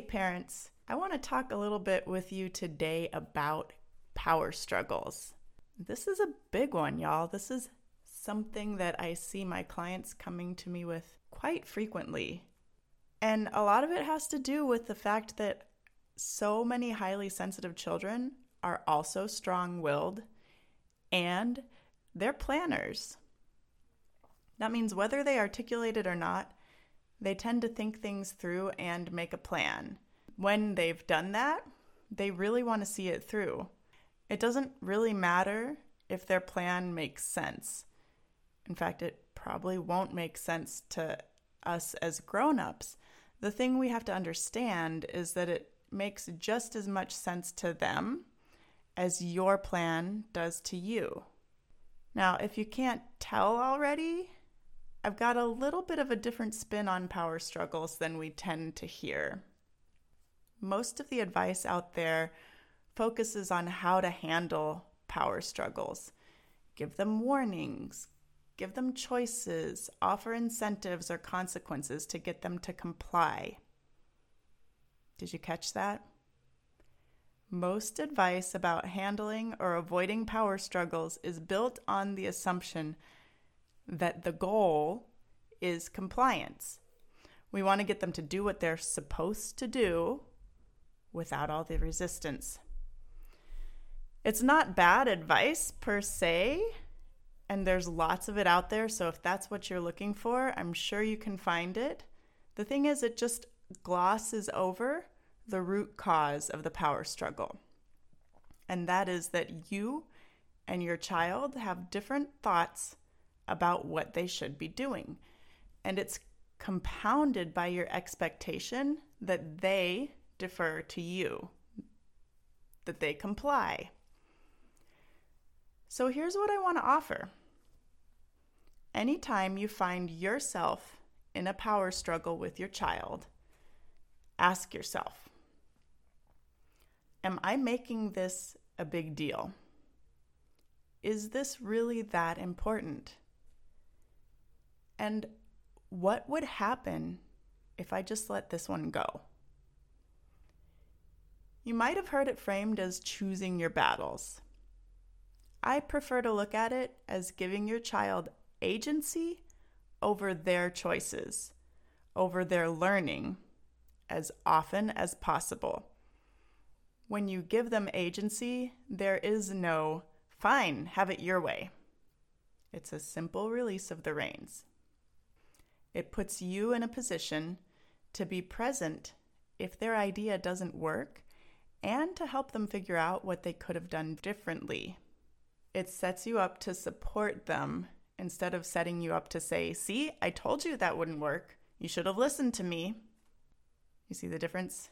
Parents. I want to talk a little bit with you today about power struggles. This is a big one, y'all. This is something that I see my clients coming to me with quite frequently. And a lot of it has to do with the fact that so many highly sensitive children are also strong willed and they're planners. That means whether they articulate it or not, they tend to think things through and make a plan. When they've done that, they really want to see it through. It doesn't really matter if their plan makes sense. In fact, it probably won't make sense to us as grown ups. The thing we have to understand is that it makes just as much sense to them as your plan does to you. Now, if you can't tell already, I've got a little bit of a different spin on power struggles than we tend to hear. Most of the advice out there focuses on how to handle power struggles. Give them warnings, give them choices, offer incentives or consequences to get them to comply. Did you catch that? Most advice about handling or avoiding power struggles is built on the assumption that the goal is compliance. We want to get them to do what they're supposed to do without all the resistance. It's not bad advice per se, and there's lots of it out there. So if that's what you're looking for, I'm sure you can find it. The thing is, it just glosses over the root cause of the power struggle. And that is that you and your child have different thoughts about what they should be doing. And it's compounded by your expectation that they defer to you, that they comply. So here's what I want to offer. Anytime you find yourself in a power struggle with your child, ask yourself Am I making this a big deal? Is this really that important? And what would happen if I just let this one go? You might have heard it framed as choosing your battles. I prefer to look at it as giving your child agency over their choices, over their learning, as often as possible. When you give them agency, there is no, fine, have it your way. It's a simple release of the reins. It puts you in a position to be present if their idea doesn't work and to help them figure out what they could have done differently. It sets you up to support them instead of setting you up to say, See, I told you that wouldn't work. You should have listened to me. You see the difference?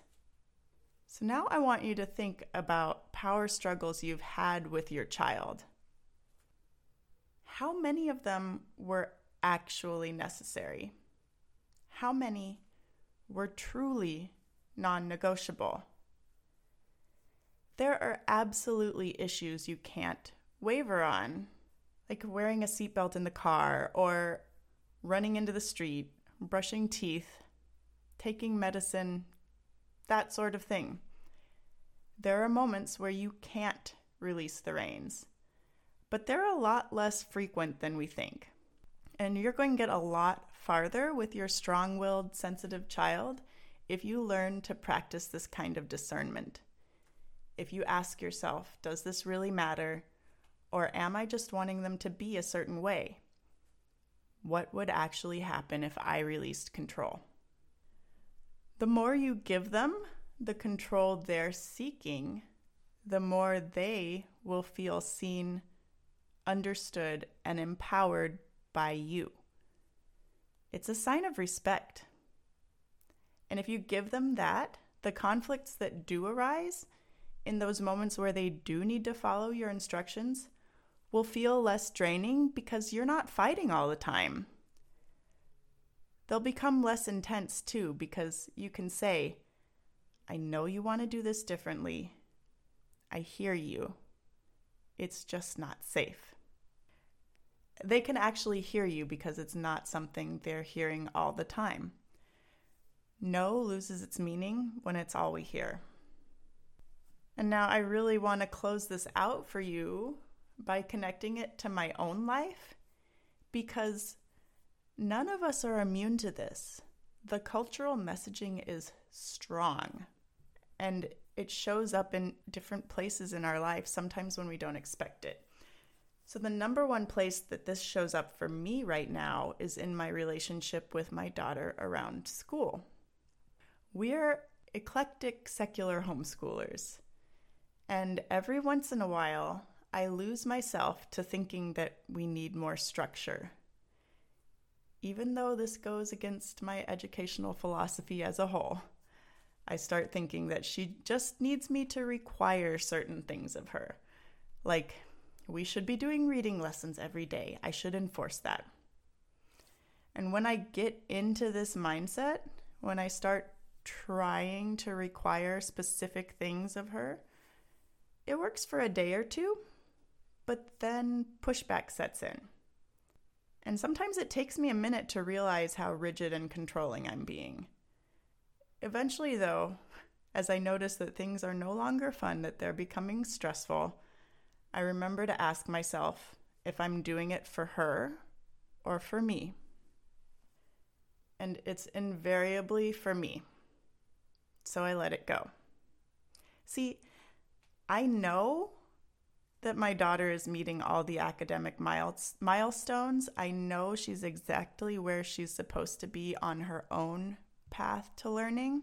So now I want you to think about power struggles you've had with your child. How many of them were actually necessary? How many were truly non negotiable? There are absolutely issues you can't waver on, like wearing a seatbelt in the car or running into the street, brushing teeth, taking medicine, that sort of thing. There are moments where you can't release the reins, but they're a lot less frequent than we think. And you're going to get a lot farther with your strong willed, sensitive child if you learn to practice this kind of discernment. If you ask yourself, does this really matter? Or am I just wanting them to be a certain way? What would actually happen if I released control? The more you give them the control they're seeking, the more they will feel seen, understood, and empowered by you. It's a sign of respect. And if you give them that, the conflicts that do arise in those moments where they do need to follow your instructions will feel less draining because you're not fighting all the time. They'll become less intense too because you can say, I know you want to do this differently. I hear you. It's just not safe. They can actually hear you because it's not something they're hearing all the time. No loses its meaning when it's all we hear. And now I really want to close this out for you by connecting it to my own life because none of us are immune to this. The cultural messaging is strong and it shows up in different places in our life, sometimes when we don't expect it. So, the number one place that this shows up for me right now is in my relationship with my daughter around school. We're eclectic secular homeschoolers. And every once in a while, I lose myself to thinking that we need more structure. Even though this goes against my educational philosophy as a whole, I start thinking that she just needs me to require certain things of her. Like, we should be doing reading lessons every day. I should enforce that. And when I get into this mindset, when I start trying to require specific things of her, it works for a day or two, but then pushback sets in. And sometimes it takes me a minute to realize how rigid and controlling I'm being. Eventually, though, as I notice that things are no longer fun, that they're becoming stressful, I remember to ask myself if I'm doing it for her or for me. And it's invariably for me so I let it go. See, I know that my daughter is meeting all the academic milestones. I know she's exactly where she's supposed to be on her own path to learning.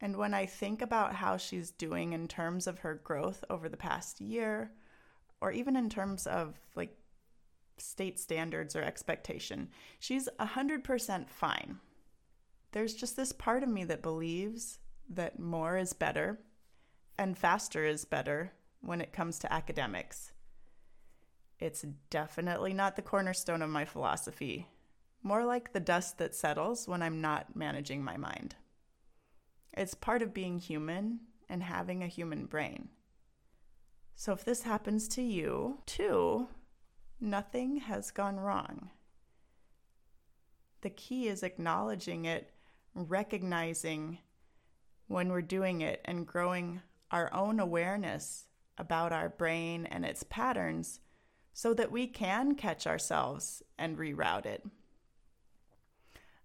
And when I think about how she's doing in terms of her growth over the past year, or even in terms of like state standards or expectation, she's 100% fine there's just this part of me that believes that more is better and faster is better when it comes to academics. It's definitely not the cornerstone of my philosophy, more like the dust that settles when I'm not managing my mind. It's part of being human and having a human brain. So if this happens to you too, nothing has gone wrong. The key is acknowledging it recognizing when we're doing it and growing our own awareness about our brain and its patterns so that we can catch ourselves and reroute it.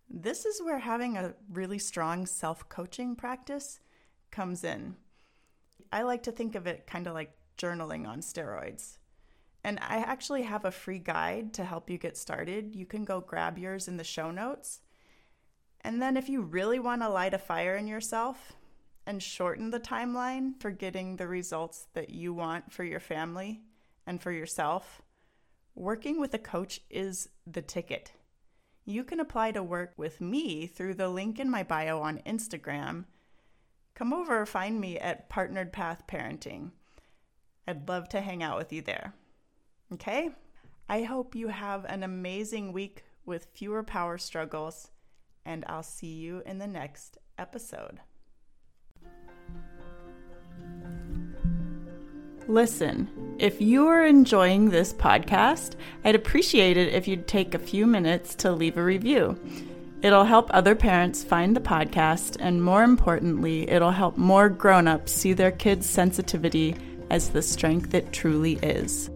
This is where having a really strong self coaching practice comes in. I like to think of it kind of like journaling on steroids. And I actually have a free guide to help you get started. You can go grab yours in the show notes. And then, if you really want to light a fire in yourself and shorten the timeline for getting the results that you want for your family and for yourself, working with a coach is the ticket. You can apply to work with me through the link in my bio on Instagram. Come over, find me at Partnered Path Parenting. I'd love to hang out with you there. Okay? I hope you have an amazing week with fewer power struggles and I'll see you in the next episode. Listen, if you are enjoying this podcast, I'd appreciate it if you'd take a few minutes to leave a review. It'll help other parents find the podcast, and more importantly, it'll help more grown ups see their kids' sensitivity as the strength it truly is.